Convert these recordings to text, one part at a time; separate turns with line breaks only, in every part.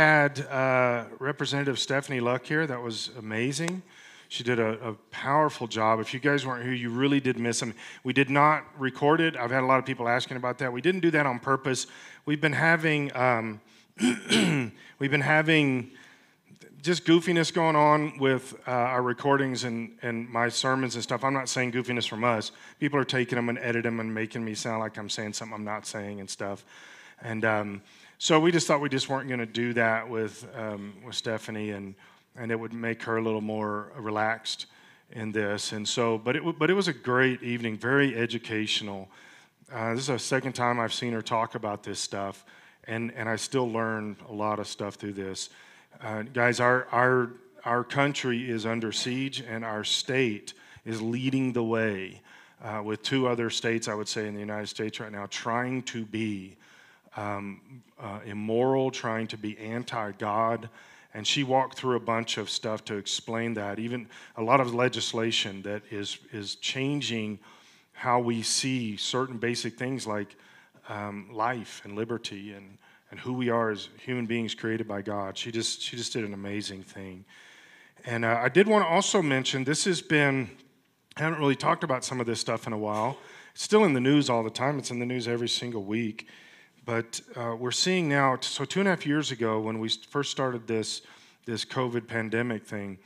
had uh, Representative Stephanie Luck here. That was amazing. She did a, a, powerful job. If you guys weren't here, you really did miss them. We did not record it. I've had a lot of people asking about that. We didn't do that on purpose. We've been having um, we've been having just goofiness going on with uh, our recordings and, and my sermons and stuff. I'm not saying goofiness from us. People are taking them and editing them and making me sound like I'm saying something I'm not saying and stuff. And um, so we just thought we just weren't going to do that with um, with Stephanie, and and it would make her a little more relaxed in this. And so, but it but it was a great evening, very educational. Uh, this is the second time I've seen her talk about this stuff, and and I still learn a lot of stuff through this. Uh, guys, our our our country is under siege, and our state is leading the way. Uh, with two other states, I would say, in the United States right now, trying to be um, uh, immoral, trying to be anti God. And she walked through a bunch of stuff to explain that, even a lot of legislation that is, is changing how we see certain basic things like um, life and liberty and, and who we are as human beings created by God. She just, she just did an amazing thing. And uh, I did want to also mention this has been, I haven't really talked about some of this stuff in a while. It's still in the news all the time, it's in the news every single week. But uh, we're seeing now, so two and a half years ago, when we first started this, this COVID pandemic thing,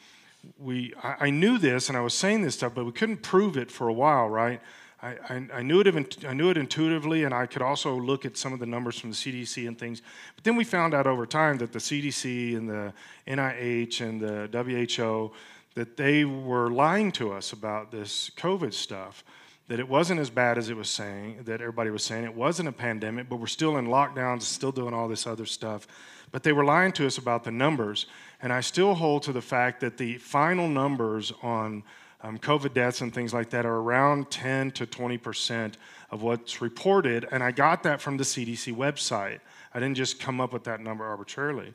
we, I, I knew this and I was saying this stuff, but we couldn't prove it for a while, right? I, I, knew it, I knew it intuitively, and I could also look at some of the numbers from the CDC and things. But then we found out over time that the CDC and the NIH and the WHO that they were lying to us about this COVID stuff that it wasn't as bad as it was saying, that everybody was saying. It wasn't a pandemic, but we're still in lockdowns, still doing all this other stuff. But they were lying to us about the numbers. And I still hold to the fact that the final numbers on um, COVID deaths and things like that are around 10 to 20% of what's reported. And I got that from the CDC website. I didn't just come up with that number arbitrarily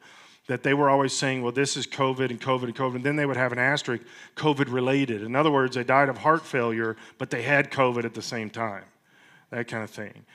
that they were always saying, well, this is COVID and COVID and COVID. And then they would have an asterisk, COVID related. In other words, they died of heart failure, but they had COVID at the same time, that kind of thing.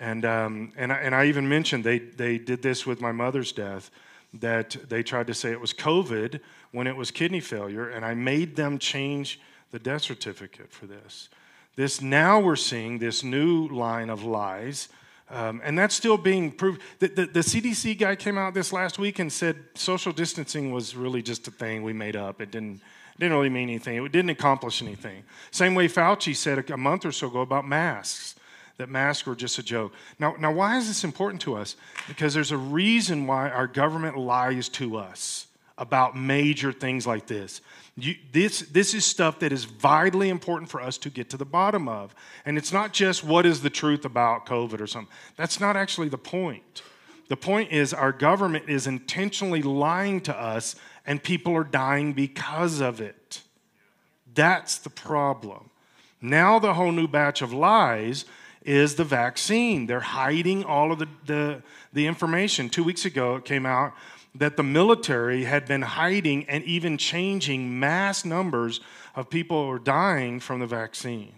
And, um, and, I, and I even mentioned they, they did this with my mother's death, that they tried to say it was COVID when it was kidney failure, and I made them change the death certificate for this. This now we're seeing this new line of lies um, and that's still being proved. The, the, the, CDC guy came out this last week and said social distancing was really just a thing we made up. It didn't, didn't really mean anything, it didn't accomplish anything. Same way Fauci said a, month or so ago about masks, that masks were just a joke. Now, now, why is this important to us? Because there's a reason why our government lies to us about major things like this. You, this, this is stuff that is vitally important for us to get to the bottom of. And it's not just what is the truth about COVID or something. That's not actually the point. The point is, our government is intentionally lying to us, and people are dying because of it. That's the problem. Now, the whole new batch of lies is the vaccine. They're hiding all of the, the, the information. Two weeks ago, it came out that the military had been hiding and even changing mass numbers of people who are dying from the vaccine.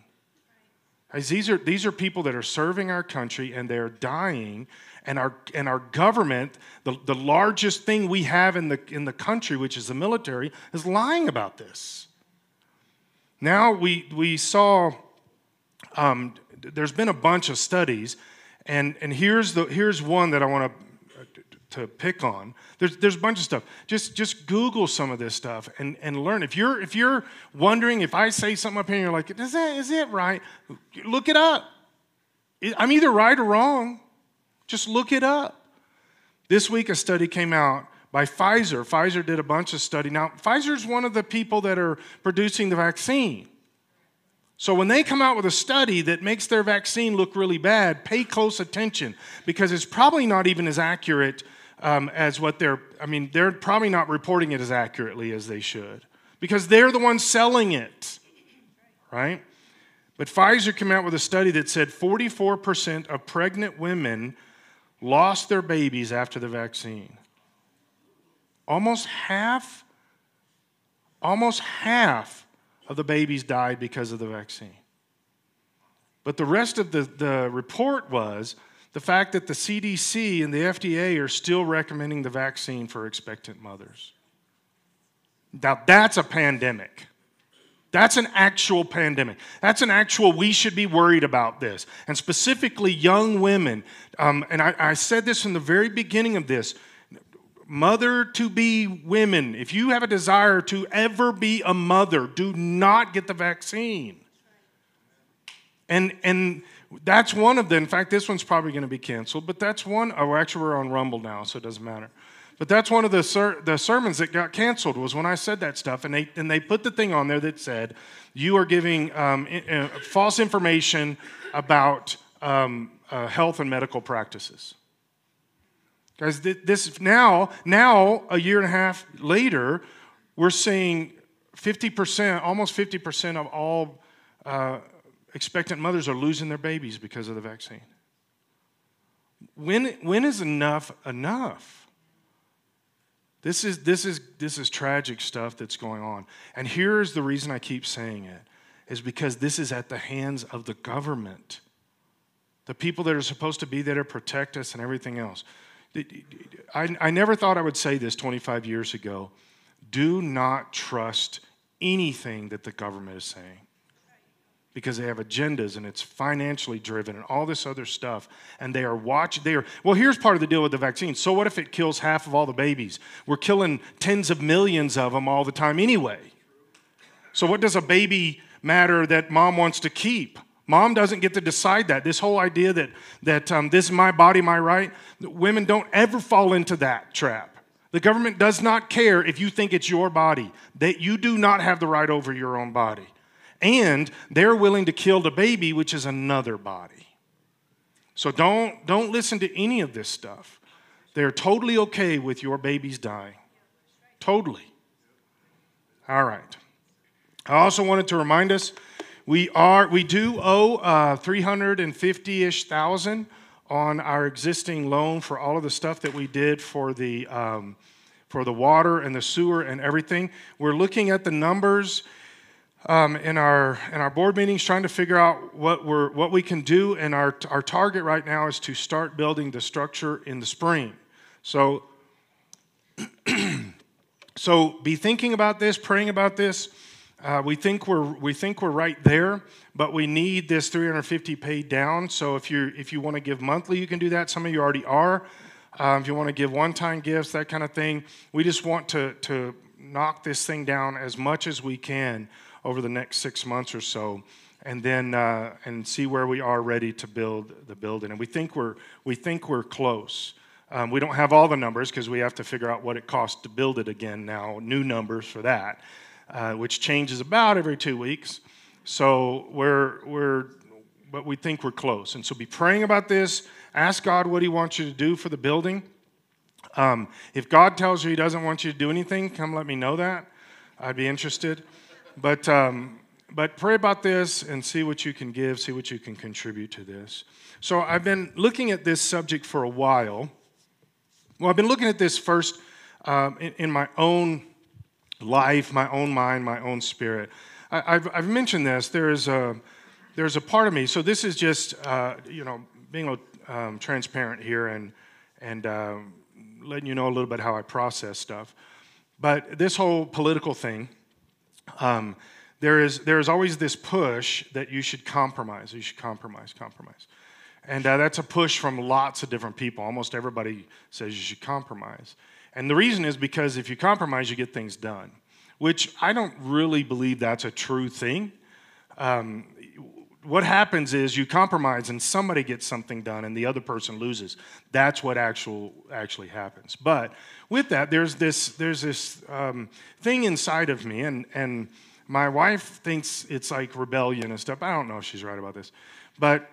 These are, these are people that are serving our country and they're dying, and our, and our government, the, the largest thing we have in the, in the country, which is the military, is lying about this. Now we, we saw, um, there's been a bunch of studies, and, and here's, the, here's one that I want to to pick on. There's, there's a bunch of stuff. Just, just Google some of this stuff and, and learn. If you're, if you're wondering, if I say something up here and you're like, is, that, is it right? Look it up. I'm either right or wrong. Just look it up. This week, a study came out by Pfizer. Pfizer did a bunch of study. Now, Pfizer is one of the people that are producing the vaccine. So when they come out with a study that makes their vaccine look really bad, pay close attention because it's probably not even as accurate um, as what they're, I mean, they're probably not reporting it as accurately as they should because they're the ones selling it, right? But Pfizer came out with a study that said 44% of pregnant women lost their babies after the vaccine. Almost half, almost half of the babies died because of the vaccine. But the rest of the, the report was the fact that the CDC and the FDA are still recommending the vaccine for expectant mothers. Now, that's a pandemic. That's an actual pandemic. That's an actual, we should be worried about this. And specifically, young women. Um, and I, I said this in the very beginning of this mother to be women, if you have a desire to ever be a mother, do not get the vaccine. And, and that's one of them. In fact, this one's probably going to be canceled, but that's one. Oh, actually, we're on Rumble now, so it doesn't matter. But that's one of the, ser- the sermons that got canceled was when I said that stuff. And they, and they put the thing on there that said, you are giving um, uh, false information about um, uh, health and medical practices. Guys, this now, now a year and a half later, we're seeing 50%, almost 50% of all uh, expectant mothers are losing their babies because of the vaccine. When, when is enough enough? This is, this, is, this is tragic stuff that's going on. And here's the reason I keep saying it is because this is at the hands of the government. The people that are supposed to be there to protect us and everything else. I, I never thought I would say this 25 years ago. Do not trust anything that the government is saying because they have agendas and it's financially driven and all this other stuff. And they are watching they are well here's part of the deal with the vaccine. So what if it kills half of all the babies? We're killing tens of millions of them all the time anyway. So what does a baby matter that mom wants to keep mom doesn't get to decide that this whole idea that that um, this is my body my right women don't ever fall into that trap the government does not care if you think it's your body that you do not have the right over your own body and they're willing to kill the baby, which is another body. So don't, don't listen to any of this stuff. They're totally okay with your babies dying. Totally. All right. I also wanted to remind us we are we do owe uh, 350-ish thousand on our existing loan for all of the stuff that we did for the um, for the water and the sewer and everything. We're looking at the numbers um, in our in our board meetings trying to figure out what we're what we can do and our our target right now is to start building the structure in the spring so so be thinking about this praying about this uh, we think we're we think we're right there but we need this 350 paid down so if you if you want to give monthly you can do that some of you already are um, if you want to give one-time gifts that kind of thing we just want to to knock this thing down as much as we can over the next six months or so, and then uh, and see where we are ready to build the building. And we think we're we think we're close. Um, we don't have all the numbers because we have to figure out what it costs to build it again now. New numbers for that, uh, which changes about every two weeks. So we're we're but we think we're close. And so be praying about this. Ask God what He wants you to do for the building. Um, if God tells you He doesn't want you to do anything, come let me know that. I'd be interested. But, um, but pray about this and see what you can give, see what you can contribute to this. So I've been looking at this subject for a while. Well, I've been looking at this first um, in, in, my own life, my own mind, my own spirit. I, have I've mentioned this. There is a there's a part of me. So this is just uh, you know being um, transparent here and and uh, letting you know a little bit how I process stuff. But this whole political thing um, there is there is always this push that you should compromise. You should compromise, compromise, and uh, that's a push from lots of different people. Almost everybody says you should compromise, and the reason is because if you compromise, you get things done. Which I don't really believe that's a true thing. Um, what happens is you compromise and somebody gets something done and the other person loses. That's what actual actually happens. But with that, there's this there's this um, thing inside of me, and and my wife thinks it's like rebellion and stuff. I don't know if she's right about this, but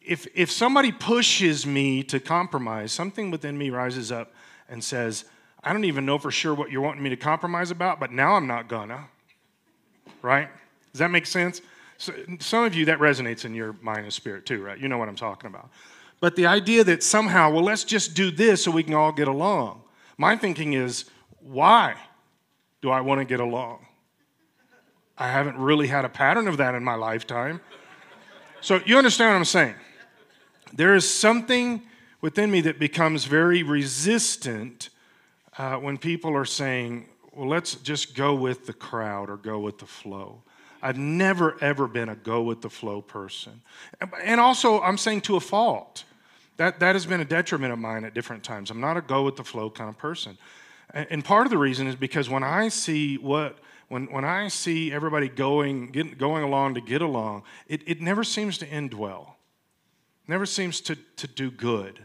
if if somebody pushes me to compromise, something within me rises up and says, "I don't even know for sure what you're wanting me to compromise about, but now I'm not gonna." Right? Does that make sense? So, some of you, that resonates in your mind and spirit too, right? You know what I'm talking about. But the idea that somehow, well, let's just do this so we can all get along. My thinking is, why do I want to get along? I haven't really had a pattern of that in my lifetime. So you understand what I'm saying? there is something within me that becomes very resistant uh, when people are saying, well, let's just go with the crowd or go with the flow. I've never, ever been a go with the flow person. And also, I'm saying to a fault. That, that has been a detriment of mine at different times. I'm not a go with the flow kind of person. And part of the reason is because when I see what, when, when I see everybody going, get, going along to get along, it, it never seems to end well. Never seems to, to do good.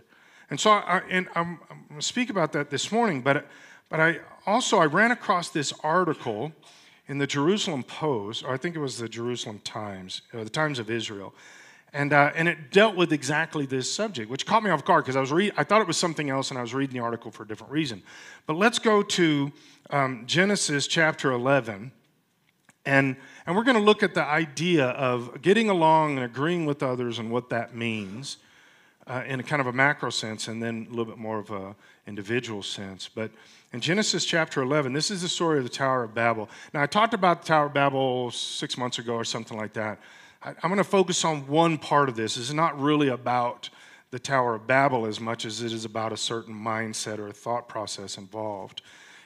And so, I, and I'm, I'm going to speak about that this morning, but, but I also, I ran across this article in the Jerusalem Post, or I think it was the Jerusalem Times, or the Times of Israel, and, uh, and it dealt with exactly this subject, which caught me off guard because I was I thought it was something else, and I was reading the article for a different reason. But let's go to um, Genesis chapter 11, and and we're going to look at the idea of getting along and agreeing with others and what that means uh, in a kind of a macro sense, and then a little bit more of a individual sense. But in Genesis chapter 11, this is the story of the Tower of Babel. Now, I talked about the Tower of Babel six months ago or something like that. I'm going to focus on one part of this. It's not really about the Tower of Babel as much as it is about a certain mindset or a thought process involved.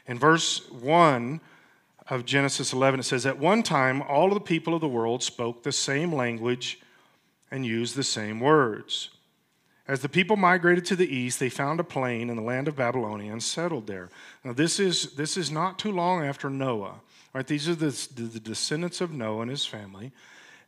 In verse 1 of Genesis 11, it says, At one time, all of the people of the world spoke the same language and used the same words. As the people migrated to the east, they found a plain in the land of Babylonia and settled there. Now, this is, this is not too long after Noah. Right? These are the, the descendants of Noah and his family.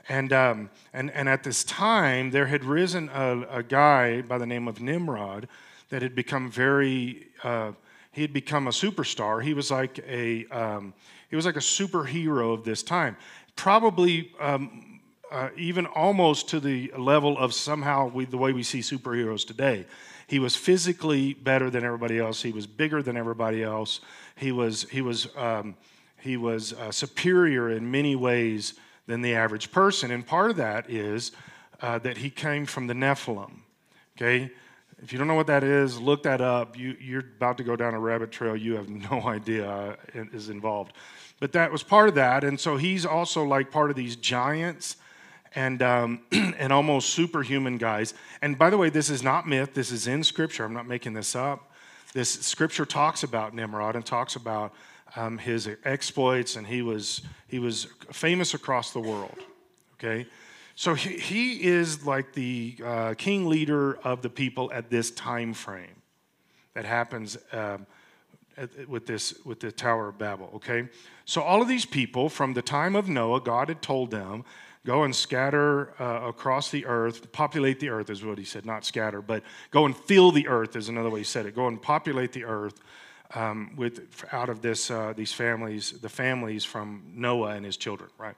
And, um, and, and at this time, there had risen a, a, guy by the name of Nimrod that had become very, uh, he had become a superstar. He was like a, um, he was like a superhero of this time. Probably um, uh, even almost to the level of somehow we, the way we see superheroes today. He was physically better than everybody else. He was bigger than everybody else. He was, he was, um, he was uh, superior in many ways than the average person. And part of that is uh, that he came from the Nephilim. Okay? If you don't know what that is, look that up. You, you're about to go down a rabbit trail you have no idea uh, is involved. But that was part of that. And so he's also like part of these giants and, um, and almost superhuman guys. And by the way, this is not myth, this is in Scripture. I'm not making this up. This Scripture talks about Nimrod and talks about um, his exploits, and he was, he was famous across the world. Okay? So he, he is like the uh, king leader of the people at this time frame that happens um, with, this, with the Tower of Babel. Okay? So all of these people, from the time of Noah, God had told them, go and scatter uh, across the earth, populate the earth is what he said, not scatter, but go and fill the earth is another way he said it. Go and populate the earth um, with out of this uh, these families, the families from Noah and his children, right?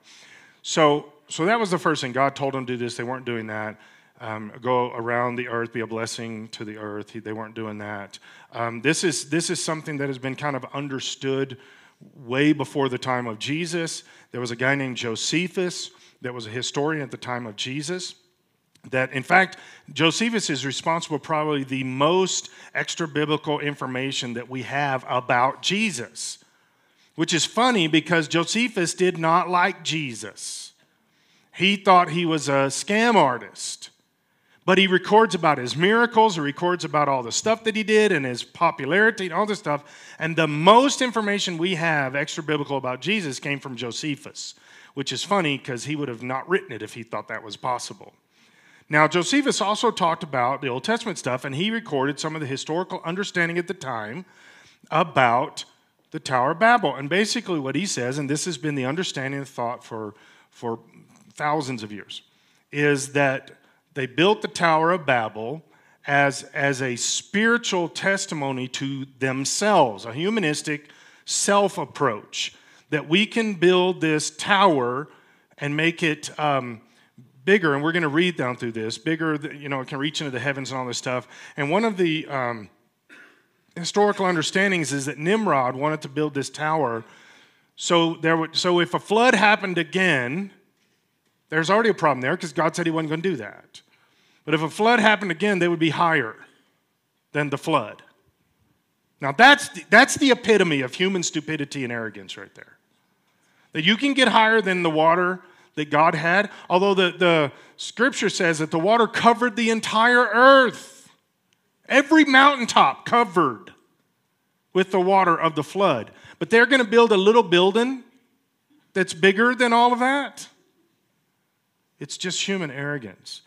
So, so that was the first thing. God told them to do this. They weren't doing that. Um, go around the earth, be a blessing to the earth. They weren't doing that. Um, this is this is something that has been kind of understood way before the time of Jesus. There was a guy named Josephus that was a historian at the time of Jesus that in fact josephus is responsible probably the most extra biblical information that we have about jesus which is funny because josephus did not like jesus. He thought he was a scam artist but he records about his miracles he records about all the stuff that he did and his popularity and all this stuff and the most information we have extra biblical about jesus came from josephus which is funny because he would have not written it if he thought that was possible now, Josephus also talked about the Old Testament stuff, and he recorded some of the historical understanding at the time about the Tower of Babel. And basically, what he says, and this has been the understanding and thought for, for thousands of years, is that they built the Tower of Babel as, as a spiritual testimony to themselves, a humanistic self approach, that we can build this tower and make it. Um, bigger, and we're going to read down through this, bigger, you know, it can reach into the heavens and all this stuff. And one of the um, historical understandings is that Nimrod wanted to build this tower. So, there would, so if a flood happened again, there's already a problem there because God said he wasn't going to do that. But if a flood happened again, they would be higher than the flood. Now, that's the, that's the epitome of human stupidity and arrogance right there. That you can get higher than the water that God had, although the, the scripture says that the water covered the entire earth, every mountaintop covered with the water of the flood. But they're going to build a little building that's bigger than all of that. It's just human arrogance.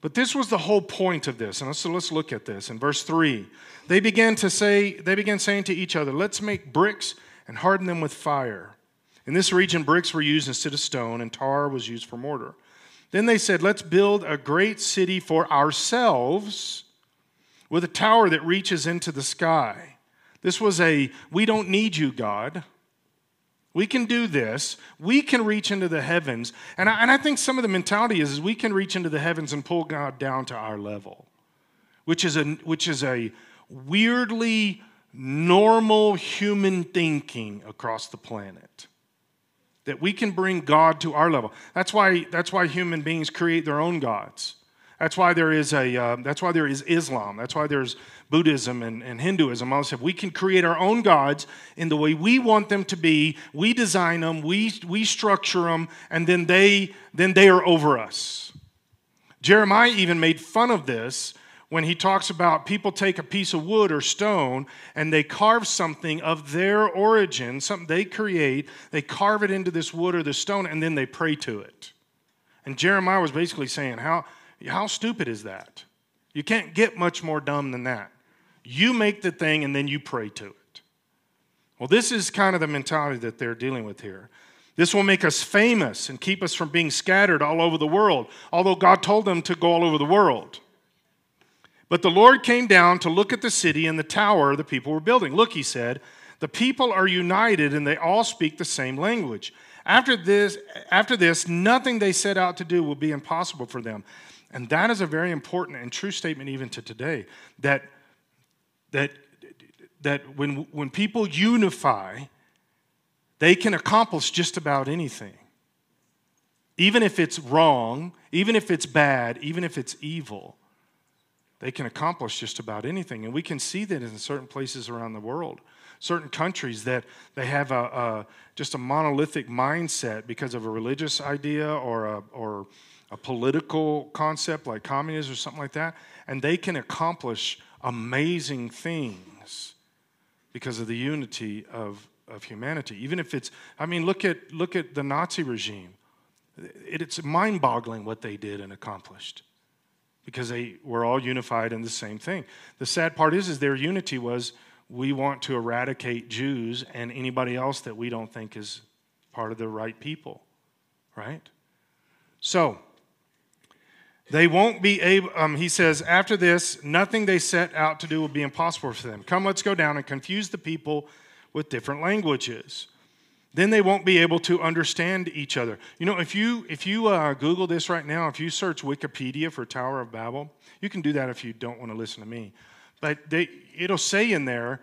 But this was the whole point of this. And so let's look at this. In verse 3, they began to say, they began saying to each other, Let's make bricks and harden them with fire. In this region, bricks were used instead of stone, and tar was used for mortar. Then they said, Let's build a great city for ourselves with a tower that reaches into the sky. This was a, we don't need you, God. We can do this. We can reach into the heavens. And I, and I think some of the mentality is, is we can reach into the heavens and pull God down to our level, which is a, which is a weirdly normal human thinking across the planet. That we can bring God to our level. That's why, that's why human beings create their own gods. That's why there is a. Uh, that's why there is Islam. That's why there's Buddhism and, and Hinduism. All stuff. We can create our own gods in the way we want them to be. We design them. We we structure them, and then they then they are over us. Jeremiah even made fun of this when he talks about people take a piece of wood or stone and they carve something of their origin, something they create. They carve it into this wood or this stone, and then they pray to it. And Jeremiah was basically saying how how stupid is that? You can't get much more dumb than that. You make the thing and then you pray to it. Well, this is kind of the mentality that they're dealing with here. This will make us famous and keep us from being scattered all over the world, although God told them to go all over the world. But the Lord came down to look at the city and the tower the people were building. Look, he said, the people are united and they all speak the same language. After this, after this, nothing they set out to do will be impossible for them. And that is a very important and true statement even to today that, that, that when, when people unify, they can accomplish just about anything. Even if it's wrong, even if it's bad, even if it's evil, they can accomplish just about anything. And we can see that in certain places around the world. Certain countries that they have a, a just a monolithic mindset because of a religious idea or, a, or a political concept like communism or something like that, and they can accomplish amazing things because of the unity of, of humanity. Even if it's, I mean, look at, look at the Nazi regime. It, it's mind boggling what they did and accomplished because they were all unified in the same thing. The sad part is, is their unity was we want to eradicate Jews and anybody else that we don't think is part of the right people, right? So, they won't be able, um, he says, after this, nothing they set out to do will be impossible for them. Come, let's go down and confuse the people with different languages. Then they won't be able to understand each other. You know, if you, if you uh, Google this right now, if you search Wikipedia for Tower of Babel, you can do that if you don't want to listen to me. But they, it'll say in there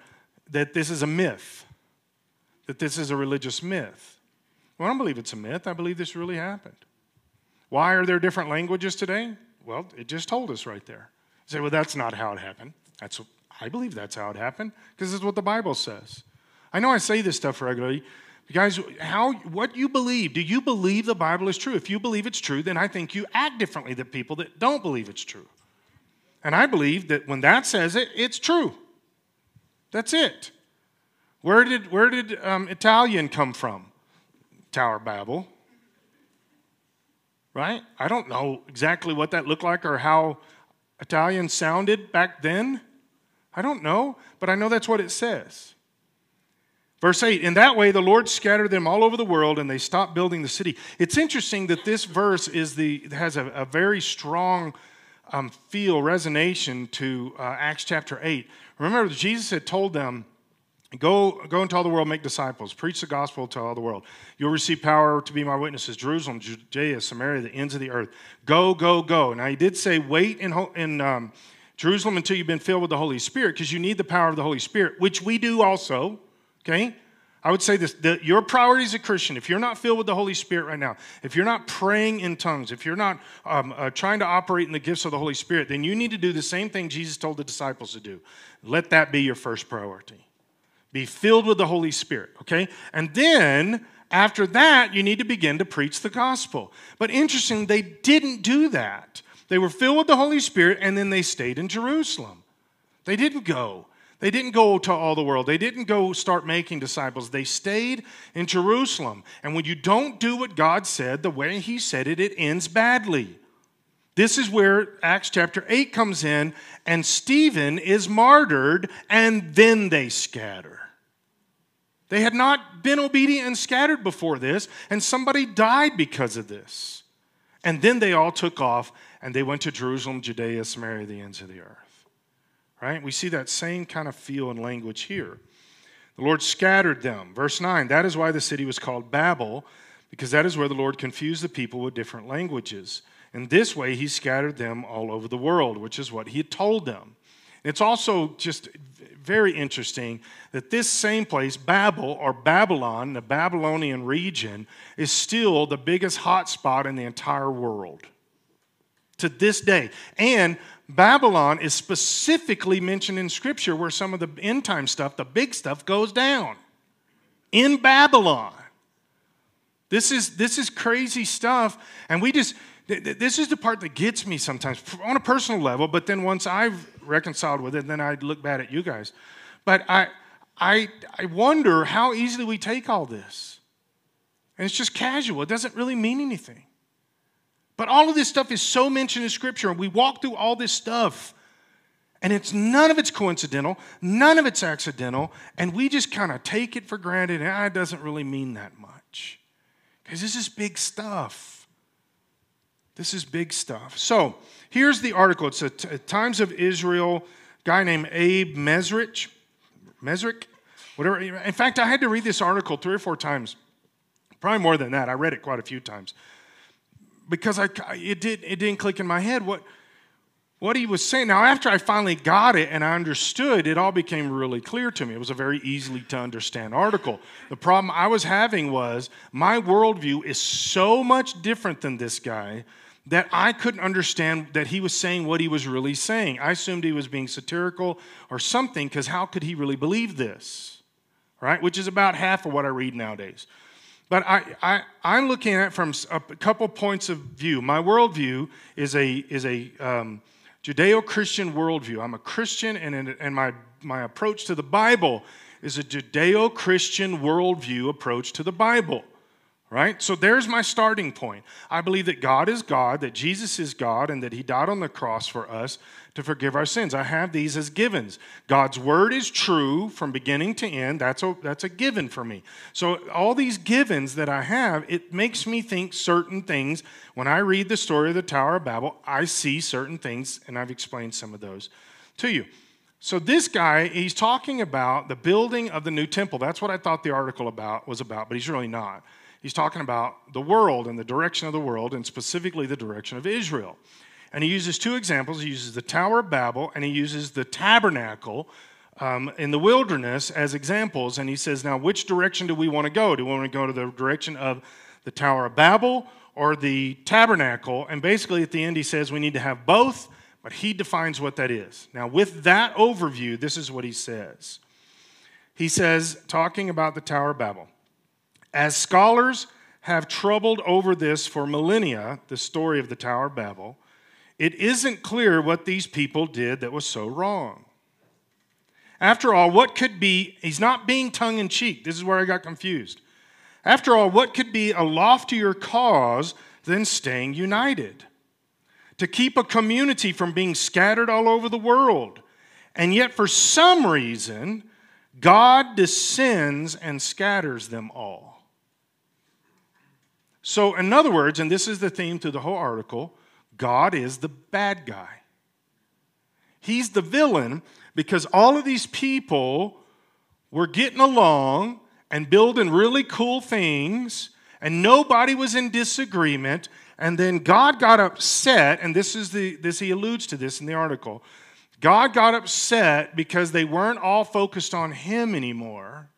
that this is a myth, that this is a religious myth. Well, I don't believe it's a myth. I believe this really happened. Why are there different languages today? Well, it just told us right there. You say, well, that's not how it happened. That's I believe that's how it happened because it's what the Bible says. I know I say this stuff regularly. Guys, how what you believe? Do you believe the Bible is true? If you believe it's true, then I think you act differently than people that don't believe it's true. And I believe that when that says it, it's true. That's it. Where did where did um, Italian come from? Tower Babel right? I don't know exactly what that looked like or how Italian sounded back then. I don't know, but I know that's what it says. Verse 8, in that way the Lord scattered them all over the world and they stopped building the city. It's interesting that this verse is the, has a, a very strong um, feel, resonation to uh, Acts chapter 8. Remember, Jesus had told them, Go, go into all the world, make disciples, preach the gospel to all the world. You'll receive power to be my witnesses, Jerusalem, Judea, Samaria, the ends of the earth. Go, go, go. Now, he did say, wait in, in um, Jerusalem until you've been filled with the Holy Spirit, because you need the power of the Holy Spirit, which we do also, okay? I would say this your priority as a Christian, if you're not filled with the Holy Spirit right now, if you're not praying in tongues, if you're not um, uh, trying to operate in the gifts of the Holy Spirit, then you need to do the same thing Jesus told the disciples to do. Let that be your first priority. Be filled with the Holy Spirit, okay? And then After that, you need to begin to preach the gospel. But interesting, they didn't do that. They were filled with the Holy Spirit and then they stayed in Jerusalem. They didn't go. They didn't go to all the world. They didn't go start making disciples. They stayed in Jerusalem. And when you don't do what God said the way He said it, it ends badly. This is where Acts chapter 8 comes in, and Stephen is martyred, and then they scatter. They had not been obedient and scattered before this, and somebody died because of this. And then they all took off, and they went to Jerusalem, Judea, Samaria, the ends of the earth right? We see that same kind of feel and language here. The Lord scattered them. Verse 9, that is why the city was called Babel, because that is where the Lord confused the people with different languages. And this way, he scattered them all over the world, which is what he had told them. It's also just very interesting that this same place, Babel or Babylon, the Babylonian region, is still the biggest hotspot in the entire world to this day. And Babylon is specifically mentioned in Scripture where some of the end time stuff, the big stuff, goes down. In Babylon. This is, this is crazy stuff. And we just, this is the part that gets me sometimes on a personal level, but then once I've reconciled with it, then I look bad at you guys. But I, I, I wonder how easily we take all this. And it's just casual, it doesn't really mean anything. But all of this stuff is so mentioned in Scripture, and we walk through all this stuff, and it's none of it's coincidental, none of it's accidental, and we just kind of take it for granted, and ah, it doesn't really mean that much. Because this is big stuff. This is big stuff. So here's the article. It's a Times of Israel guy named Abe Mezrich. Mezrich? Whatever. In fact, I had to read this article three or four times. Probably more than that. I read it quite a few times because I, it, did, it didn't click in my head what, what he was saying. Now, after I finally got it and I understood, it all became really clear to me. It was a very easily to understand article. The problem I was having was my worldview is so much different than this guy that I couldn't understand that he was saying what he was really saying. I assumed he was being satirical or something because how could he really believe this? Right? Which is about half of what I read nowadays. But I, I, I'm looking at it from a couple points of view. My worldview is a, is a um, Judeo Christian worldview. I'm a Christian, and, and my, my approach to the Bible is a Judeo Christian worldview approach to the Bible right? So there's my starting point. I believe that God is God, that Jesus is God, and that He died on the cross for us to forgive our sins. I have these as givens. God's word is true from beginning to end. That's a, that's a given for me. So all these givens that I have, it makes me think certain things. When I read the story of the Tower of Babel, I see certain things, and I've explained some of those to you. So this guy, he's talking about the building of the new temple. That's what I thought the article about was about, but he's really not he's talking about the world and the direction of the world, and specifically the direction of Israel. And he uses two examples. He uses the Tower of Babel and he uses the tabernacle um, in the wilderness as examples. And he says, now, which direction do we want to go? Do we want to go to the direction of the Tower of Babel or the tabernacle? And basically, at the end, he says we need to have both, but he defines what that is. Now, with that overview, this is what he says. He says, talking about the Tower of Babel, as scholars have troubled over this for millennia, the story of the Tower of Babel, it isn't clear what these people did that was so wrong. After all, what could be, he's not being tongue in cheek. This is where I got confused. After all, what could be a loftier cause than staying united? To keep a community from being scattered all over the world. And yet, for some reason, God descends and scatters them all. So, in other words, and this is the theme to the whole article God is the bad guy. He's the villain because all of these people were getting along and building really cool things, and nobody was in disagreement. And then God got upset, and this is the this he alludes to this in the article. God got upset because they weren't all focused on him anymore.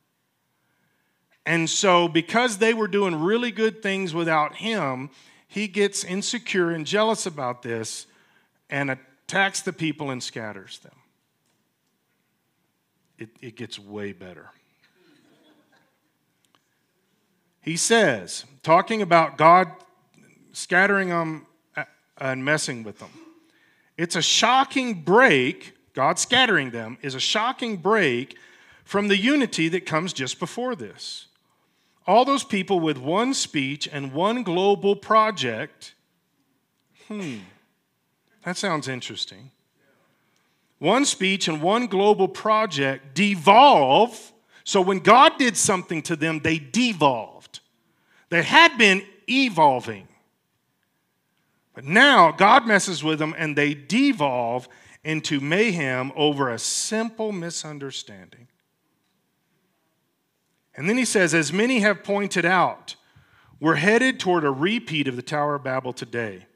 And so, because they were doing really good things without him, he gets insecure and jealous about this and attacks the people and scatters them. It, it gets way better. he says, talking about God scattering them and messing with them, it's a shocking break. God scattering them is a shocking break from the unity that comes just before this. All those people with one speech and one global project. Hmm, that sounds interesting. One speech and one global project devolve. So when God did something to them, they devolved. They had been evolving. But now God messes with them and they devolve into mayhem over a simple misunderstanding. And then he says, as many have pointed out, we're headed toward a repeat of the Tower of Babel today.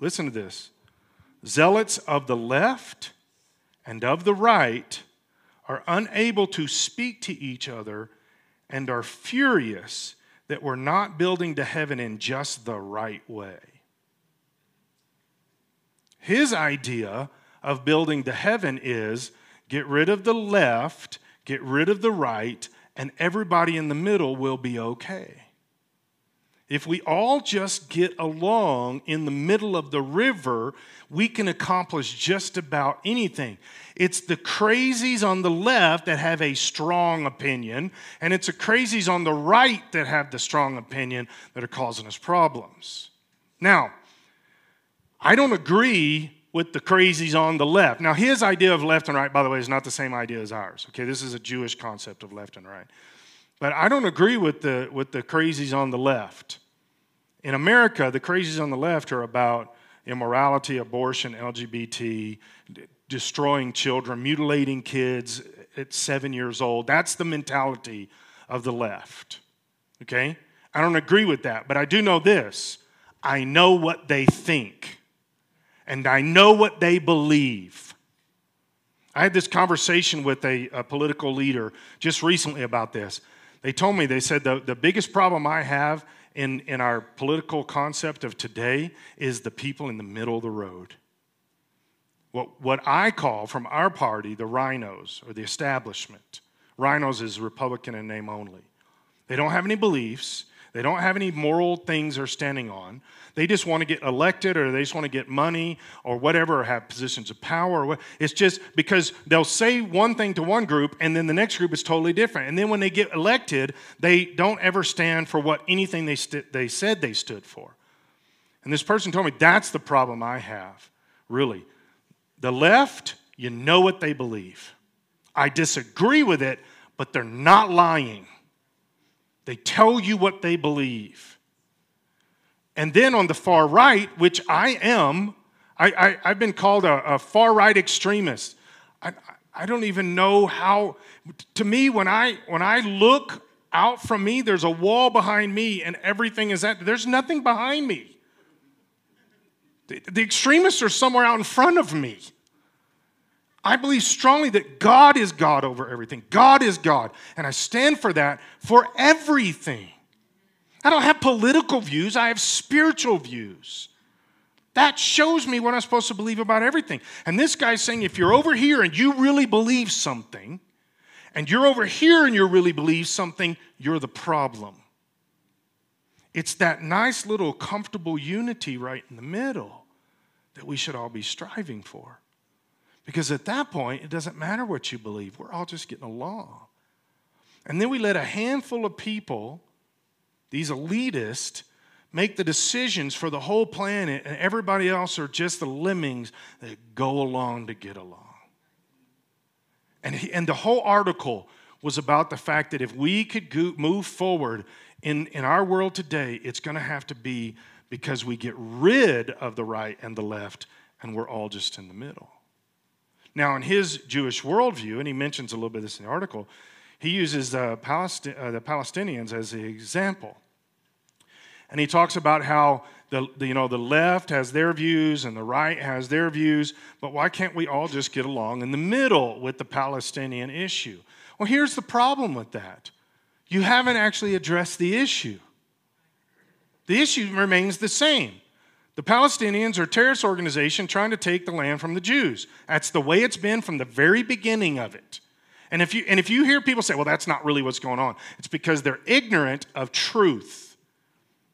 Listen to this. Zealots of the left and of the right are unable to speak to each other and are furious that we're not building to heaven in just the right way. His idea of building to heaven is get rid of the left, get rid of the right, and everybody in the middle will be okay. If we all just get along in the middle of the river, we can accomplish just about anything. It's the crazies on the left that have a strong opinion, and it's the crazies on the right that have the strong opinion that are causing us problems. Now, I don't agree with the crazies on the left. Now, his idea of left and right, by the way, is not the same idea as ours. Okay, this is a Jewish concept of left and right. But I don't agree with the, with the crazies on the left. In America, the crazies on the left are about immorality, abortion, LGBT, destroying children, mutilating kids at seven years old. That's the mentality of the left. Okay? I don't agree with that, but I do know this I know what they think and I know what they believe. I had this conversation with a, a, political leader just recently about this. They told me, they said, the, the biggest problem I have in, in our political concept of today is the people in the middle of the road. What, what I call from our party the rhinos or the establishment. Rhinos is Republican in name only. They don't have any beliefs. They don't have any moral things they're standing on. They just want to get elected or they just want to get money or whatever or have positions of power. It's just because they'll say one thing to one group and then the next group is totally different. And then when they get elected, they don't ever stand for what anything they, st- they said they stood for. And this person told me that's the problem I have, really. The left, you know what they believe. I disagree with it, but they're not lying. They tell you what they believe. And then on the far right, which I am, I, have been called a, a, far right extremist. I, I don't even know how, to me, when I, when I look out from me, there's a wall behind me and everything is that, there's nothing behind me. The, the extremists are somewhere out in front of me. I believe strongly that God is God over everything. God is God. And I stand for that for everything. I don't have political views, I have spiritual views. That shows me what I'm supposed to believe about everything. And this guy's saying if you're over here and you really believe something, and you're over here and you really believe something, you're the problem. It's that nice little comfortable unity right in the middle that we should all be striving for. Because at that point, it doesn't matter what you believe, we're all just getting along. And then we let a handful of people, these elitists, make the decisions for the whole planet, and everybody else are just the lemmings that go along to get along. And, he, and the whole article was about the fact that if we could go, move forward in, in our world today, it's going to have to be because we get rid of the right and the left, and we're all just in the middle. Now, in his Jewish worldview, and he mentions a little bit of this in the article, he uses Palesti- uh, the Palestinians as the example. And he talks about how the, the, you know, the left has their views and the right has their views, but why can't we all just get along in the middle with the Palestinian issue? Well, here's the problem with that you haven't actually addressed the issue. The issue remains the same. The Palestinians are a terrorist organization trying to take the land from the Jews. That's the way it's been from the very beginning of it. And if you and if you hear people say, "Well, that's not really what's going on," it's because they're ignorant of truth.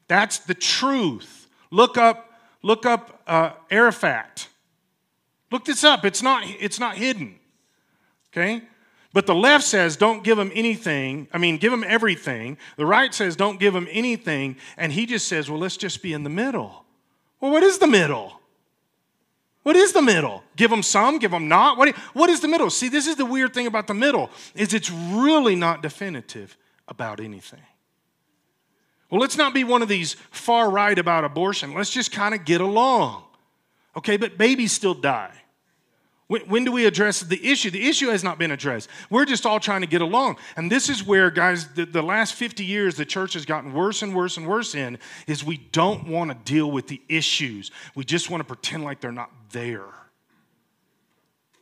That's the truth. Look up look up uh, Arafat. Look this up. It's not it's not hidden. Okay? But the left says don't give them anything. I mean, give them everything. The right says don't give them anything. And he just says, well, let's just be in the middle. Well, what is the middle? What is the middle? Give them some, give them not? What, what is the middle? See, this is the weird thing about the middle, is it's really not definitive about anything. Well, let's not be one of these far right about abortion. Let's just kind of get along. Okay, but babies still die. When, when, do we address the issue? The issue has not been addressed. We're just all trying to get along. And this is where, guys, the, the last 50 years, the church has gotten worse and worse and worse in, is we don't want to deal with the issues. We just want to pretend like they're not there.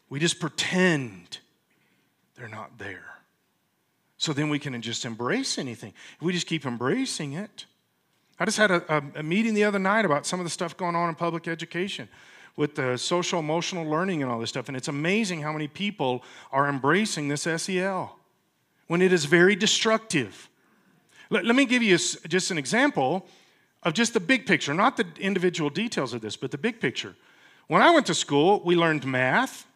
We just pretend they're not there. So then we can just embrace anything. We just keep embracing it. I just had a, a, a meeting the other night about some of the stuff going on in public education with the social emotional learning and all this stuff. And it's amazing how many people are embracing this SEL when it is very destructive. Let, let me give you just an example of just the big picture, not the individual details of this, but the big picture. When I went to school, we learned math,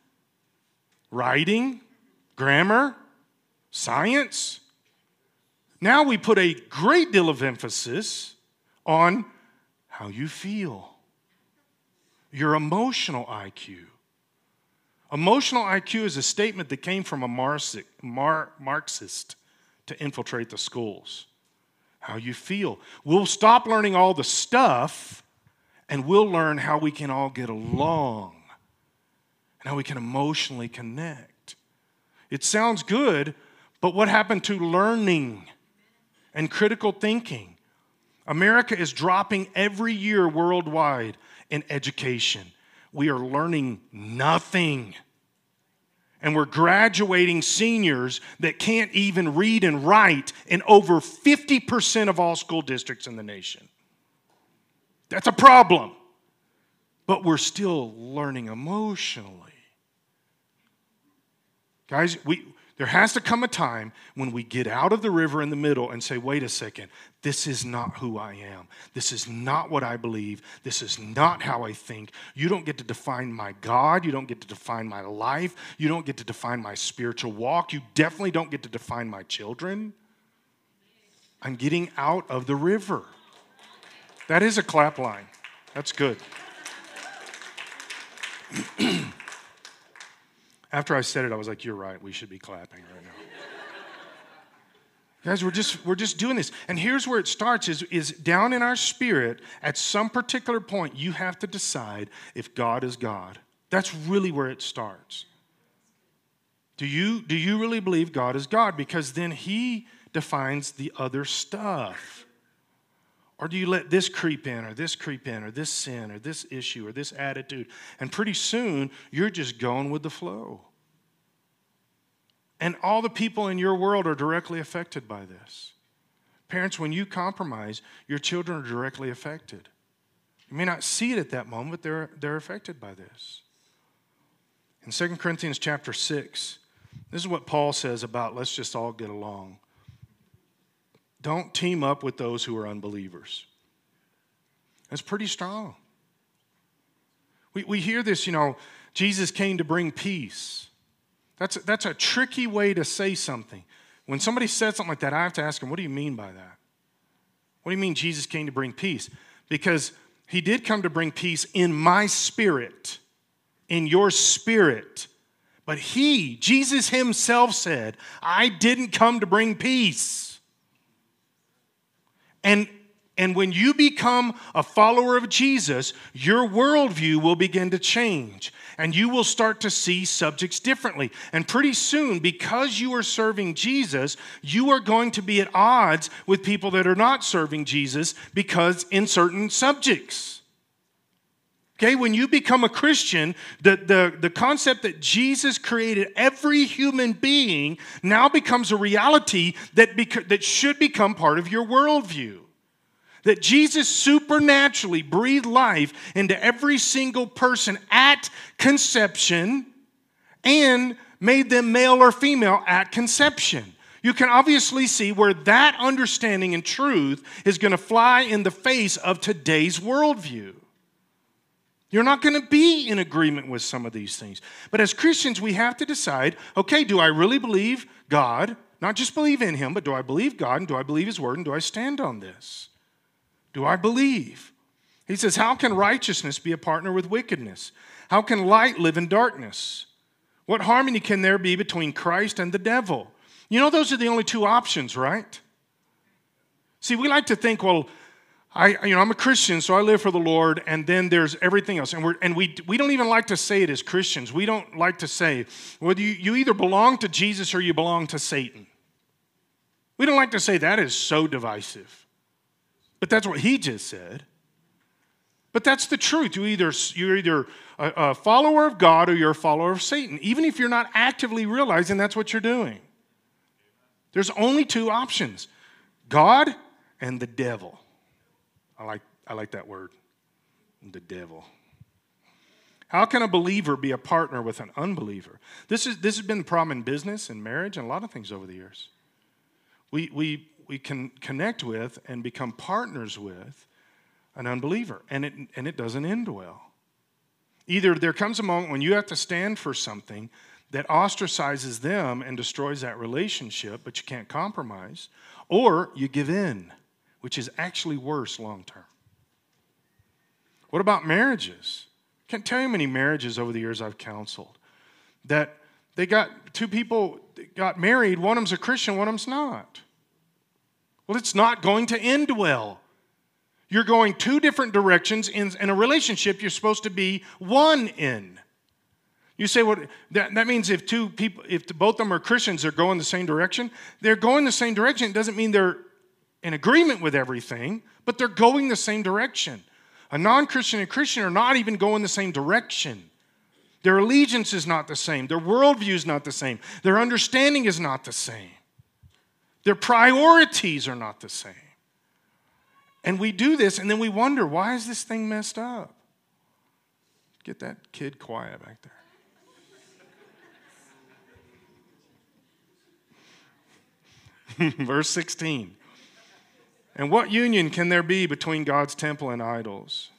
writing, grammar, science. Now we put a great deal of emphasis on how you feel your emotional IQ. Emotional IQ is a statement that came from a Marxist to infiltrate the schools. How you feel. We'll stop learning all the stuff and we'll learn how we can all get along and how we can emotionally connect. It sounds good, but what happened to learning and critical thinking? America is dropping every year worldwide in education. We are learning nothing. And we're graduating seniors that can't even read and write in over 50% of all school districts in the nation. That's a problem. But we're still learning emotionally. Guys, we, there has to come a time when we get out of the river in the middle and say, wait a second, this is not who I am. This is not what I believe. This is not how I think. You don't get to define my God. You don't get to define my life. You don't get to define my spiritual walk. You definitely don't get to define my children. I'm getting out of the river. That is a clap line. That's good. After I said it, I was like, you're right. We should be clapping right now. Guys, we're just we're just doing this. And here's where it starts is, is down in our spirit, at some particular point, you have to decide if God is God. That's really where it starts. Do you, do you really believe God is God? Because then He defines the other stuff. Or do you let this creep in, or this creep in, or this sin, or this issue, or this attitude? And pretty soon, you're just going with the flow. And all the people in your world are directly affected by this. Parents, when you compromise, your children are directly affected. You may not see it at that moment, but they're, they're affected by this. In 2 Corinthians chapter 6, this is what Paul says about let's just all get along. Don't team up with those who are unbelievers. That's pretty strong. We, we hear this, you know, Jesus came to bring peace. That's a, that's a tricky way to say something. When somebody says something like that, I have to ask them, what do you mean by that? What do you mean Jesus came to bring peace? Because he did come to bring peace in my spirit, in your spirit. But he, Jesus himself said, I didn't come to bring peace. And, and when you become a follower of Jesus, your worldview will begin to change and you will start to see subjects differently. And pretty soon, because you are serving Jesus, you are going to be at odds with people that are not serving Jesus because in certain subjects. Okay, when you become a Christian, the, the, the concept that Jesus created every human being now becomes a reality that, that should become part of your worldview. That Jesus supernaturally breathed life into every single person at conception and made them male or female at conception. You can obviously see where that understanding and truth is going to fly in the face of today's worldview. You're not going to be in agreement with some of these things. But as Christians, we have to decide okay, do I really believe God? Not just believe in Him, but do I believe God and do I believe His Word and do I stand on this? Do I believe? He says, How can righteousness be a partner with wickedness? How can light live in darkness? What harmony can there be between Christ and the devil? You know, those are the only two options, right? See, we like to think, well, I, you know, I'm a Christian, so I live for the Lord, and then there's everything else. And, we're, and we, we don't even like to say it as Christians. We don't like to say, well, you, you either belong to Jesus or you belong to Satan. We don't like to say that is so divisive. But that's what he just said. But that's the truth. You either, you're either a, a follower of God or you're a follower of Satan, even if you're not actively realizing that's what you're doing. There's only two options God and the devil. I like, I like that word, the devil. How can a believer be a partner with an unbeliever? This, is, this has been the problem in business and marriage and a lot of things over the years. We, we, we can connect with and become partners with an unbeliever, and it, and it doesn't end well. Either there comes a moment when you have to stand for something that ostracizes them and destroys that relationship, but you can't compromise, or you give in, which is actually worse long term. What about marriages? I Can't tell you many marriages over the years I've counseled that they got two people got married, one of them's a Christian, one of them's not. Well, it's not going to end well. You're going two different directions in, in a relationship you're supposed to be one in. You say, what? Well, that, that means if two people, if both of them are Christians, they're going the same direction. They're going the same direction. It doesn't mean they're in agreement with everything, but they're going the same direction. A non Christian and Christian are not even going the same direction. Their allegiance is not the same. Their worldview is not the same. Their understanding is not the same. Their priorities are not the same. And we do this, and then we wonder, why is this thing messed up? Get that kid quiet back there. Verse 16. And what union can there be between God's temple and idols?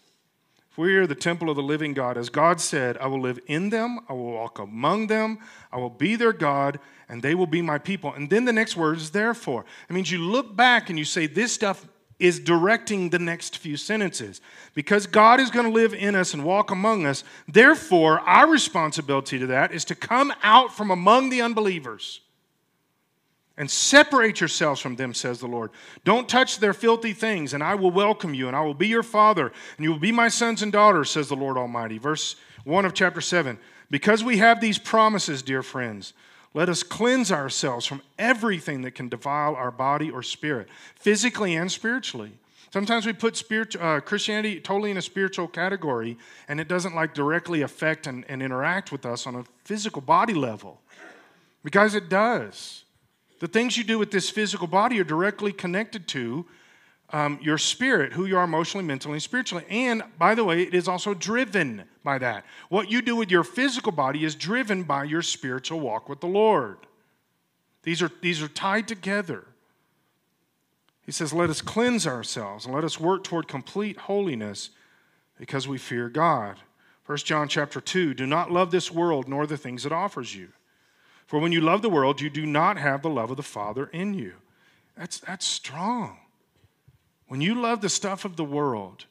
If we are the temple of the living God, as God said, I will live in them, I will walk among them, I will be their God, and they will be my people. And then the next word is therefore. It means you look back and you say, this stuff is directing the next few sentences. Because God is going to live in us and walk among us, therefore, our responsibility to that is to come out from among the unbelievers and separate yourselves from them, says the Lord. Don't touch their filthy things, and I will welcome you, and I will be your father, and you will be my sons and daughters, says the Lord Almighty. Verse 1 of chapter 7. Because we have these promises, dear friends, let us cleanse ourselves from everything that can defile our body or spirit, physically and spiritually. Sometimes we put spirit, uh, Christianity totally in a spiritual category, and it doesn't like directly affect and, and interact with us on a physical body level. Because it does. The things you do with this physical body are directly connected to um, your spirit, who you are emotionally, mentally, spiritually. And by the way, it is also driven by that. What you do with your physical body is driven by your spiritual walk with the Lord. These are, these are tied together. He says, Let us cleanse ourselves and let us work toward complete holiness because we fear God. 1 John chapter 2 Do not love this world nor the things it offers you. For when you love the world, you do not have the love of the Father in you. That's, that's strong. When you love the stuff of the world,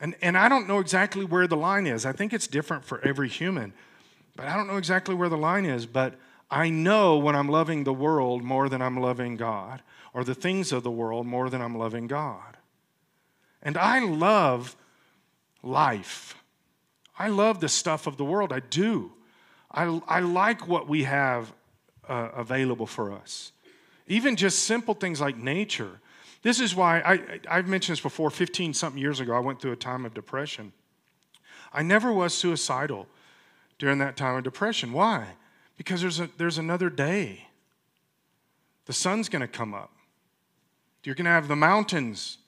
and, and I don't know exactly where the line is. I think it's different for every human, but I don't know exactly where the line is. But I know when I'm loving the world more than I'm loving God, or the things of the world more than I'm loving God. And I love life. I love the stuff of the world. I do. I, I like what we have uh, available for us. Even just simple things like nature. This is why I, I've mentioned this before 15 something years ago. I went through a time of depression. I never was suicidal during that time of depression. Why? Because there's, a, there's another day. The sun's going to come up. You're going to have the mountains.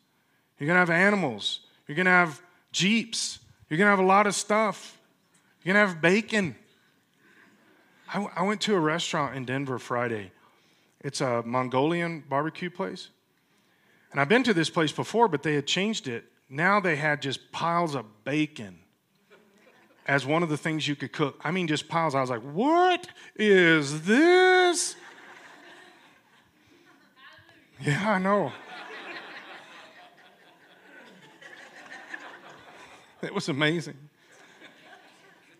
You're going to have animals. You're going to have jeeps. You're going to have a lot of stuff. You're going to have bacon. I, I went to a restaurant in Denver Friday. It's a Mongolian barbecue place. And I've been to this place before, but they had changed it. Now they had just piles of bacon as one of the things you could cook. I mean, just piles. I was like, what is this? Yeah, I know. It was amazing.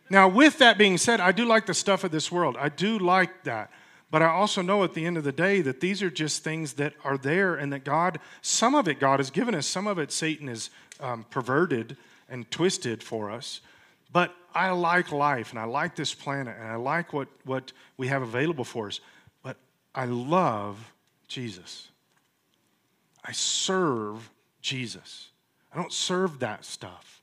Now, with that being said, I do like the stuff of this world. I do like that. But I also know at the end of the day that these are just things that are there and that God, some of it God has given us, some of it Satan has um, perverted and twisted for us. But I like life and I like this planet and I like what, what we have available for us. But I love Jesus. I serve Jesus. I don't serve that stuff.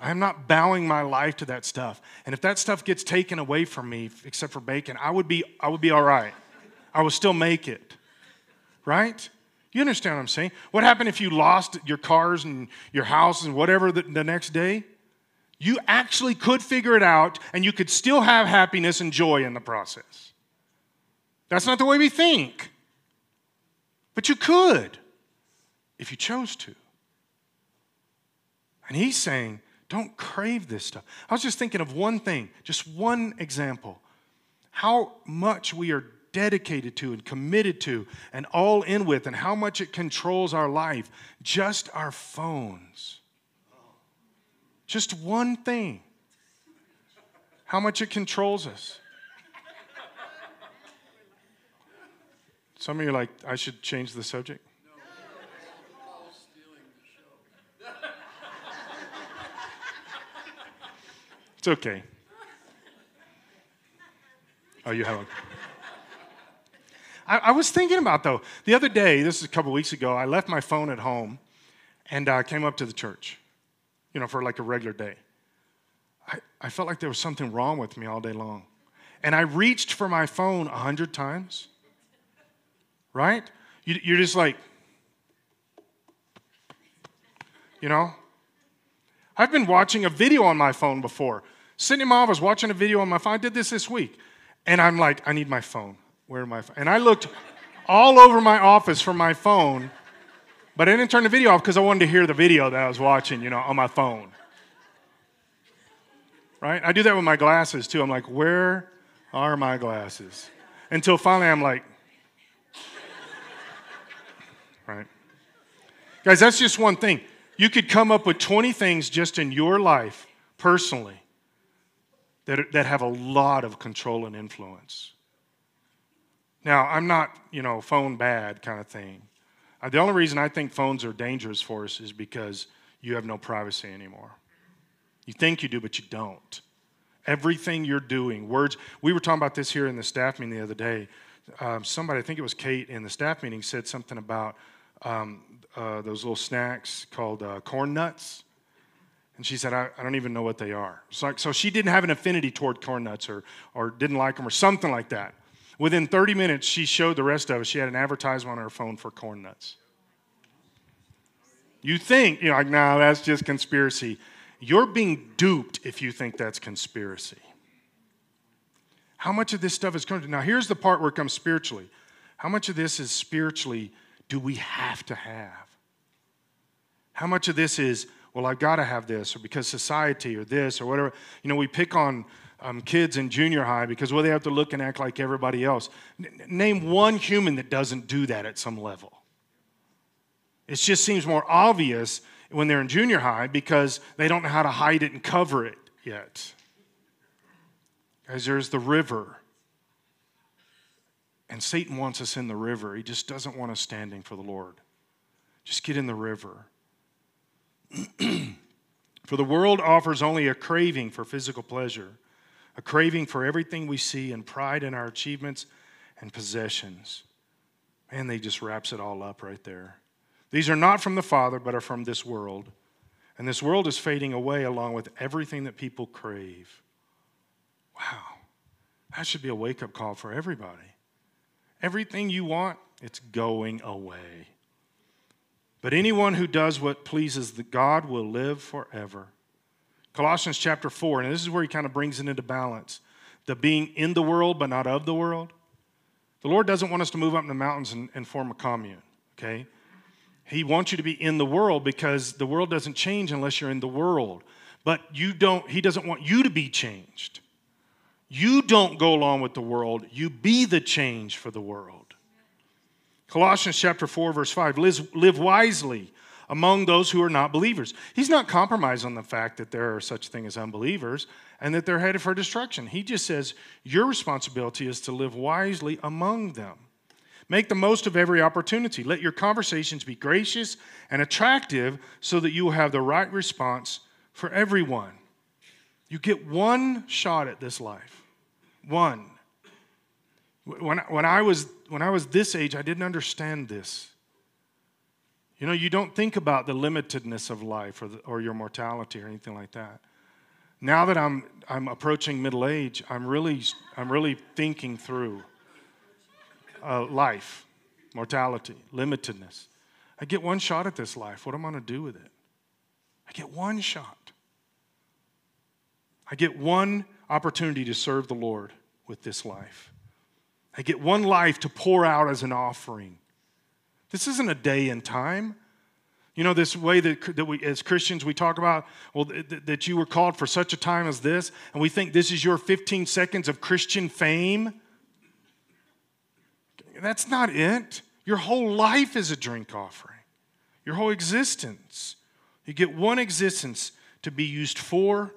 I'm not bowing my life to that stuff. And if that stuff gets taken away from me, except for bacon, I would be, I would be all right. I would still make it. Right? You understand what I'm saying? What happened if you lost your cars and your house and whatever the, the next day? You actually could figure it out and you could still have happiness and joy in the process. That's not the way we think. But you could if you chose to. And he's saying, don't crave this stuff. I was just thinking of one thing, just one example. How much we are dedicated to and committed to and all in with, and how much it controls our life. Just our phones. Just one thing. How much it controls us. Some of you are like, I should change the subject. It's okay. Oh, you have a. I, I was thinking about though the other day. This is a couple weeks ago. I left my phone at home, and I uh, came up to the church, you know, for like a regular day. I, I felt like there was something wrong with me all day long, and I reached for my phone a hundred times. Right? You, you're just like, you know, I've been watching a video on my phone before. Sitting in my office watching a video on my phone. I did this this week. And I'm like, I need my phone. Where am I? And I looked all over my office for my phone, but I didn't turn the video off because I wanted to hear the video that I was watching, you know, on my phone. Right? I do that with my glasses too. I'm like, where are my glasses? Until finally I'm like, right? Guys, that's just one thing. You could come up with 20 things just in your life, personally, that, that have a lot of control and influence. Now, I'm not, you know, phone bad kind of thing. Uh, the only reason I think phones are dangerous for us is because you have no privacy anymore. You think you do, but you don't. Everything you're doing, words, we were talking about this here in the staff meeting the other day. Um, somebody, I think it was Kate in the staff meeting, said something about um, uh, those little snacks called uh, corn nuts. And she said, I, I, don't even know what they are. So, so she didn't have an affinity toward corn nuts or, or didn't like them or something like that. Within 30 minutes, she showed the rest of us. She had an advertisement on her phone for corn nuts. You think, you're like, no, that's just conspiracy. You're being duped if you think that's conspiracy. How much of this stuff is coming? Now, here's the part where it comes spiritually. How much of this is spiritually do we have to have? How much of this is, well, I've got to have this, or because society, or this, or whatever? You know, we pick on um, kids in junior high because, well, they have to look and act like everybody else. N- name one human that doesn't do that at some level. It just seems more obvious when they're in junior high because they don't know how to hide it and cover it yet. Guys, there's the river. And Satan wants us in the river. He just doesn't want us standing for the Lord. Just get in the river. for the world offers only a craving for physical pleasure, a craving for everything we see, and pride in our achievements and possessions. Man, they just wraps it all up right there. These are not from the Father, but are from this world. And this world is fading away along with everything that people crave. Wow. That should be a wake up call for everybody. Everything you want, it's going away. But anyone who does what pleases the God will live forever. Colossians chapter 4, and this is where he kind of brings it into balance. the being in the world but not of the world. The Lord doesn't want us to move up in the mountains and, and form a commune, okay? He wants you to be in the world because the world doesn't change unless you're in the world. But you don't, He doesn't want you to be changed. You don't go along with the world, you be the change for the world. Colossians chapter 4, verse 5 live, wisely among those who are not believers. He's not compromised on the fact that there are such thing as unbelievers and that they're headed for destruction. He just says your responsibility is to live wisely among them. Make the most of every opportunity. Let your conversations be gracious and attractive so that you will have the right response for everyone. You get one shot at this life. One. When, when, I was, when I was this age, I didn't understand this. You know, you don't think about the limitedness of life or, the, or your mortality or anything like that. Now that I'm, I'm approaching middle age, I'm really, I'm really thinking through uh, life, mortality, limitedness. I get one shot at this life. What am I going to do with it? I get one shot. I get one opportunity to serve the Lord with this life. I get one life to pour out as an offering. This isn't a day and time. You know, this way that, that we, as Christians, we talk about, well, th- that you were called for such a time as this, and we think this is your 15 seconds of Christian fame. That's not it. Your whole life is a drink offering, your whole existence. You get one existence to be used for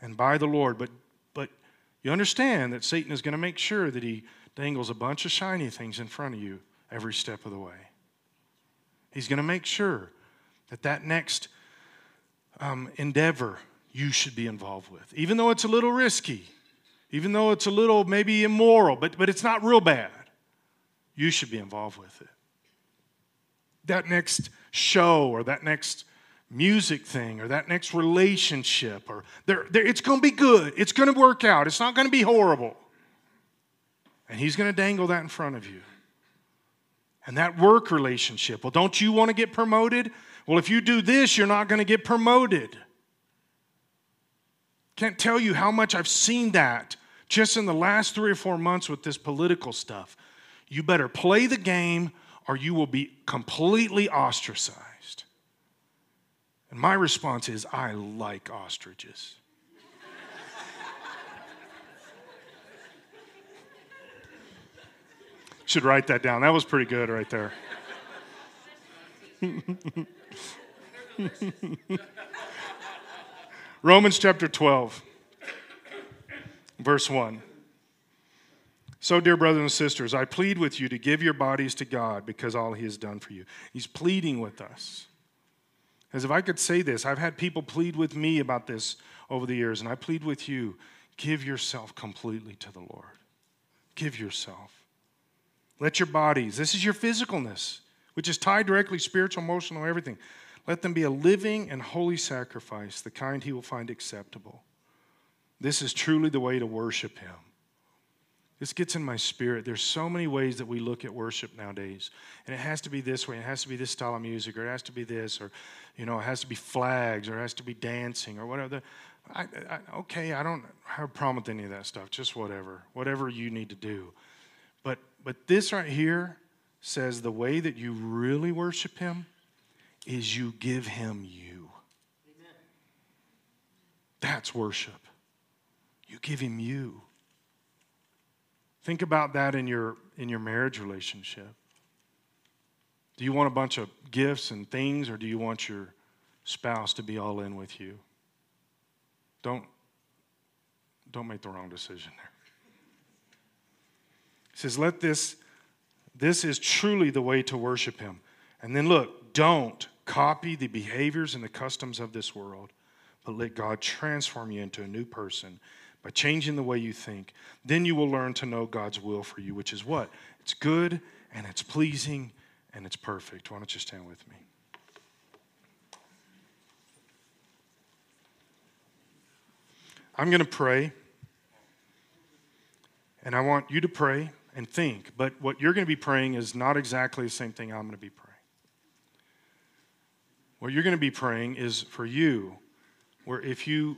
and by the Lord. But, but you understand that Satan is going to make sure that he dangles a bunch of shiny things in front of you every step of the way. He's going to make sure that that next um, endeavor you should be involved with, even though it's a little risky, even though it's a little maybe immoral, but, but it's not real bad. You should be involved with it. That next show or that next music thing or that next relationship or there, there, it's going to be good. It's going to work out. It's not going to be horrible. And he's going to dangle that in front of you. And that work relationship well don't you want to get promoted? Well if you do this you're not going to get promoted. Can't tell you how much i've seen that just in the last three or four months with this political stuff. You better play the game or you will be completely ostracized and my response is, I like ostriches. Should write that down. That was pretty good right there. Romans chapter 12, verse 1. So, dear brothers and sisters, I plead with you to give your bodies to God because all He has done for you. He's pleading with us. As if I could say this, I've had people plead with me about this over the years, and I plead with you give yourself completely to the Lord. Give yourself. Let your bodies, this is your physicalness, which is tied directly spiritual, emotional, everything. Let them be a living and holy sacrifice, the kind he will find acceptable. This is truly the way to worship him. This gets in my spirit. There's so many ways that we look at worship nowadays. And it has to be this way, it has to be this style of music, or it has to be this, or, you know, it has to be flags, or it has to be dancing, or whatever. I, I, okay, I don't have a problem with any of that stuff. Just whatever. Whatever you need to do. But, but this right here says the way that you really worship Him is you give Him you. Amen. That's worship. You give Him you. Think about that in your, in your marriage relationship. Do you want a bunch of gifts and things, or do you want your spouse to be all in with you? Don't, don't make the wrong decision there. He says, Let this, this is truly the way to worship him. And then look, don't copy the behaviors and the customs of this world, but let God transform you into a new person by changing the way you think, then you will learn to know God's will for you, which is what? It's good and it's pleasing and it's perfect. Why don't you stand with me? I'm going to pray, and I want you to pray and think, but what you're going to be praying is not exactly the same thing I'm going to be praying. What you're going to be praying is for you, where if you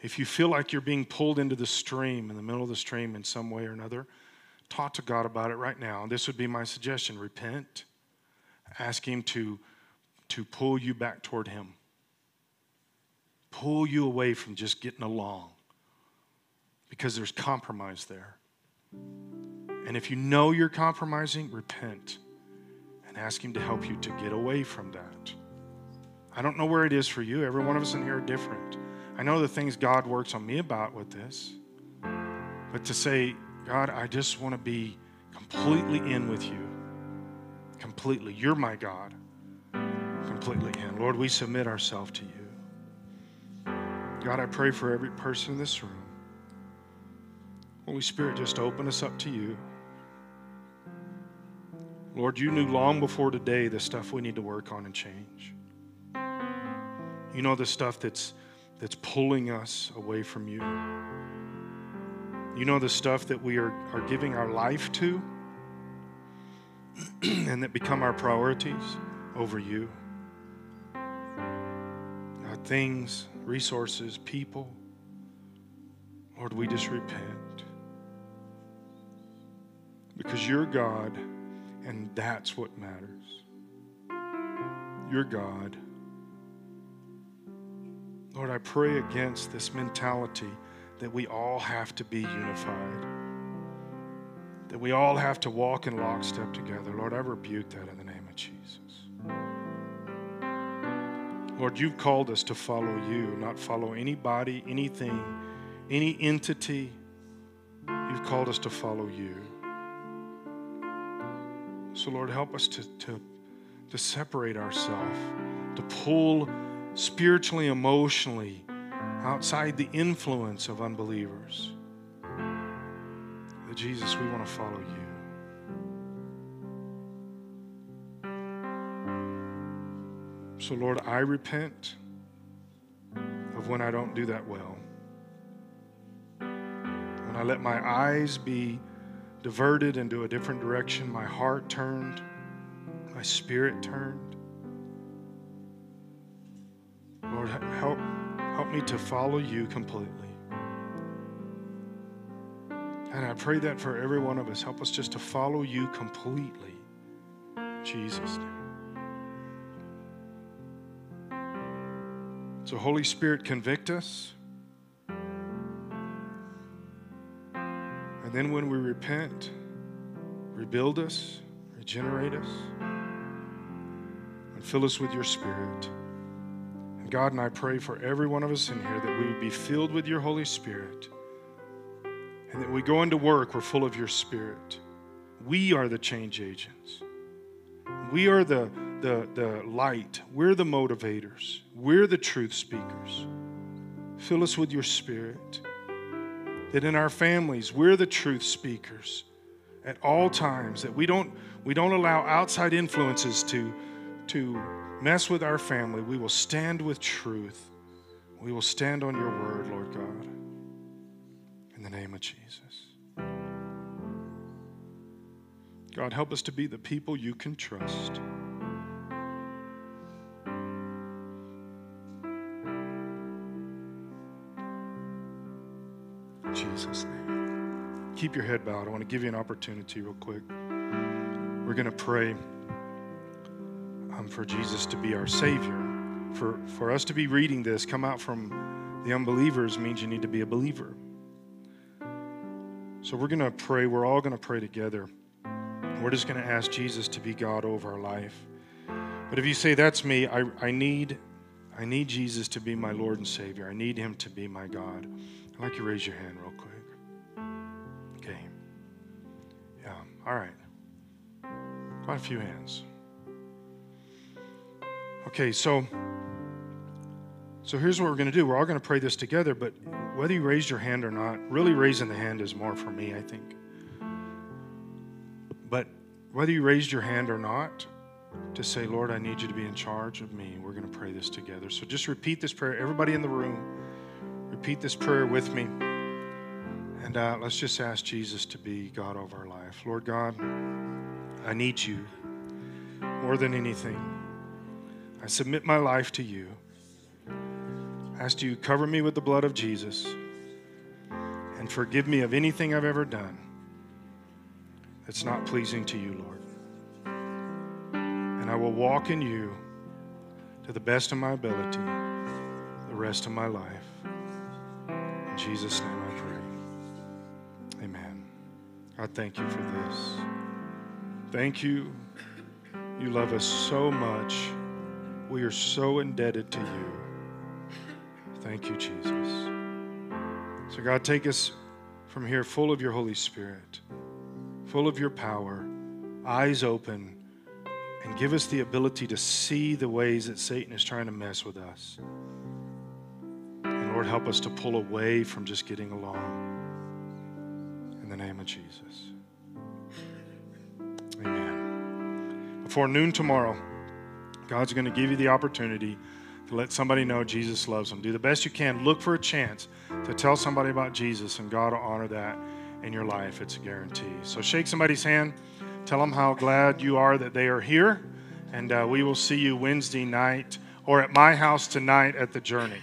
If you feel like you're being pulled into the stream, in the middle of the stream in some way or another, talk to God about it right now. This would be my suggestion repent, ask Him to, to pull you back toward Him, pull you away from just getting along because there's compromise there. And if you know you're compromising, repent and ask Him to help you to get away from that. I don't know where it is for you. Every one of us in here are different. I know the things God works on me about with this. But to say, God, I just want to be completely in with you. Completely. You're my God. Completely in. Lord, we submit ourselves to you. God, I pray for every person in this room. Holy Spirit, just open us up to you. Lord, you knew long before today the stuff we need to work on and change. You know the stuff that's that's pulling us away from you. You know the stuff that we are, are giving our life to and that become our priorities over you. Our things, resources, people. Lord, we just repent. Because you're God, and that's what matters. You're God. Lord, I pray against this mentality that we all have to be unified, that we all have to walk in lockstep together. Lord, I rebuke that in the name of Jesus. Lord, you've called us to follow you, not follow anybody, anything, any entity. You've called us to follow you. So, Lord, help us to, to, to separate ourselves, to pull spiritually, emotionally, outside the influence of unbelievers. But Jesus, we want to follow you. So, Lord, I repent of when I don't do that well. When I let my eyes be diverted into a different direction, my heart turned, my spirit turned. Lord, help, help me to follow you completely. And I pray that for every one of us. Help us just to follow you completely. Jesus'. So, Holy Spirit, convict us. And then when we repent, rebuild us, regenerate us, and fill us with your Spirit. God, and I pray for every one of us in here that we would be filled with your Holy Spirit. And that we go into work, we're full of your Spirit. We are the change agents. We are the, the, the light. We're the motivators. We're the truth speakers. Fill us with your Spirit. That in our families, we're the truth speakers at all times. That we don't, we don't allow outside influences to, to mess with our family. We will stand with truth. We will stand on your word, Lord God. In the name of Jesus. God, help us to be the people you can trust. Jesus' name. Keep your head bowed. I want to give you an opportunity, real quick. We're going to pray for Jesus to be our Savior. For, for us to be reading this, come out from the unbelievers means you need to be a believer. So we're going to pray. We're all going to pray together. We're just going to ask Jesus to be God over our life. But if you say, That's me, I, I, need, I need Jesus to be my Lord and Savior. I need Him to be my God. I'd like you to raise your hand real quick. Okay. Yeah, all right. Quite a few hands. Okay, so so here's what we're going to do. We're all going to pray this together, but whether you raised your hand or not, really raising the hand is more for me, I think. But whether you raised your hand or not, to say, Lord, I need you to be in charge of me, we're going to pray this together. So just repeat this prayer. Everybody in the room, repeat this prayer with me. And uh, let's just ask Jesus to be God of our life. Lord God, I need you more than anything. I submit my life to you. I ask you cover me with the blood of Jesus and forgive me of anything I've ever done that's not pleasing to you, Lord. And I will walk in you to the best of my ability the rest of my life. In Jesus' name I pray. Amen. I thank you for this. Thank you. You love us so much. We are so indebted to you. Thank you, Jesus. So, God, take us from here full of your Holy Spirit, full of your power, eyes open, and give us the ability to see the ways that Satan is trying to mess with us. And Lord, help us to pull away from just getting along. In the name of Jesus. Amen. Before noon tomorrow, God's going to give you the opportunity to let somebody know Jesus loves them. Do the best you can. Look for a chance to tell somebody about Jesus, and God will honor that in your life. It's a guarantee. So shake somebody's hand. Tell them how glad you are that they are here. And uh, we will see you Wednesday night or at my house tonight at the Journey.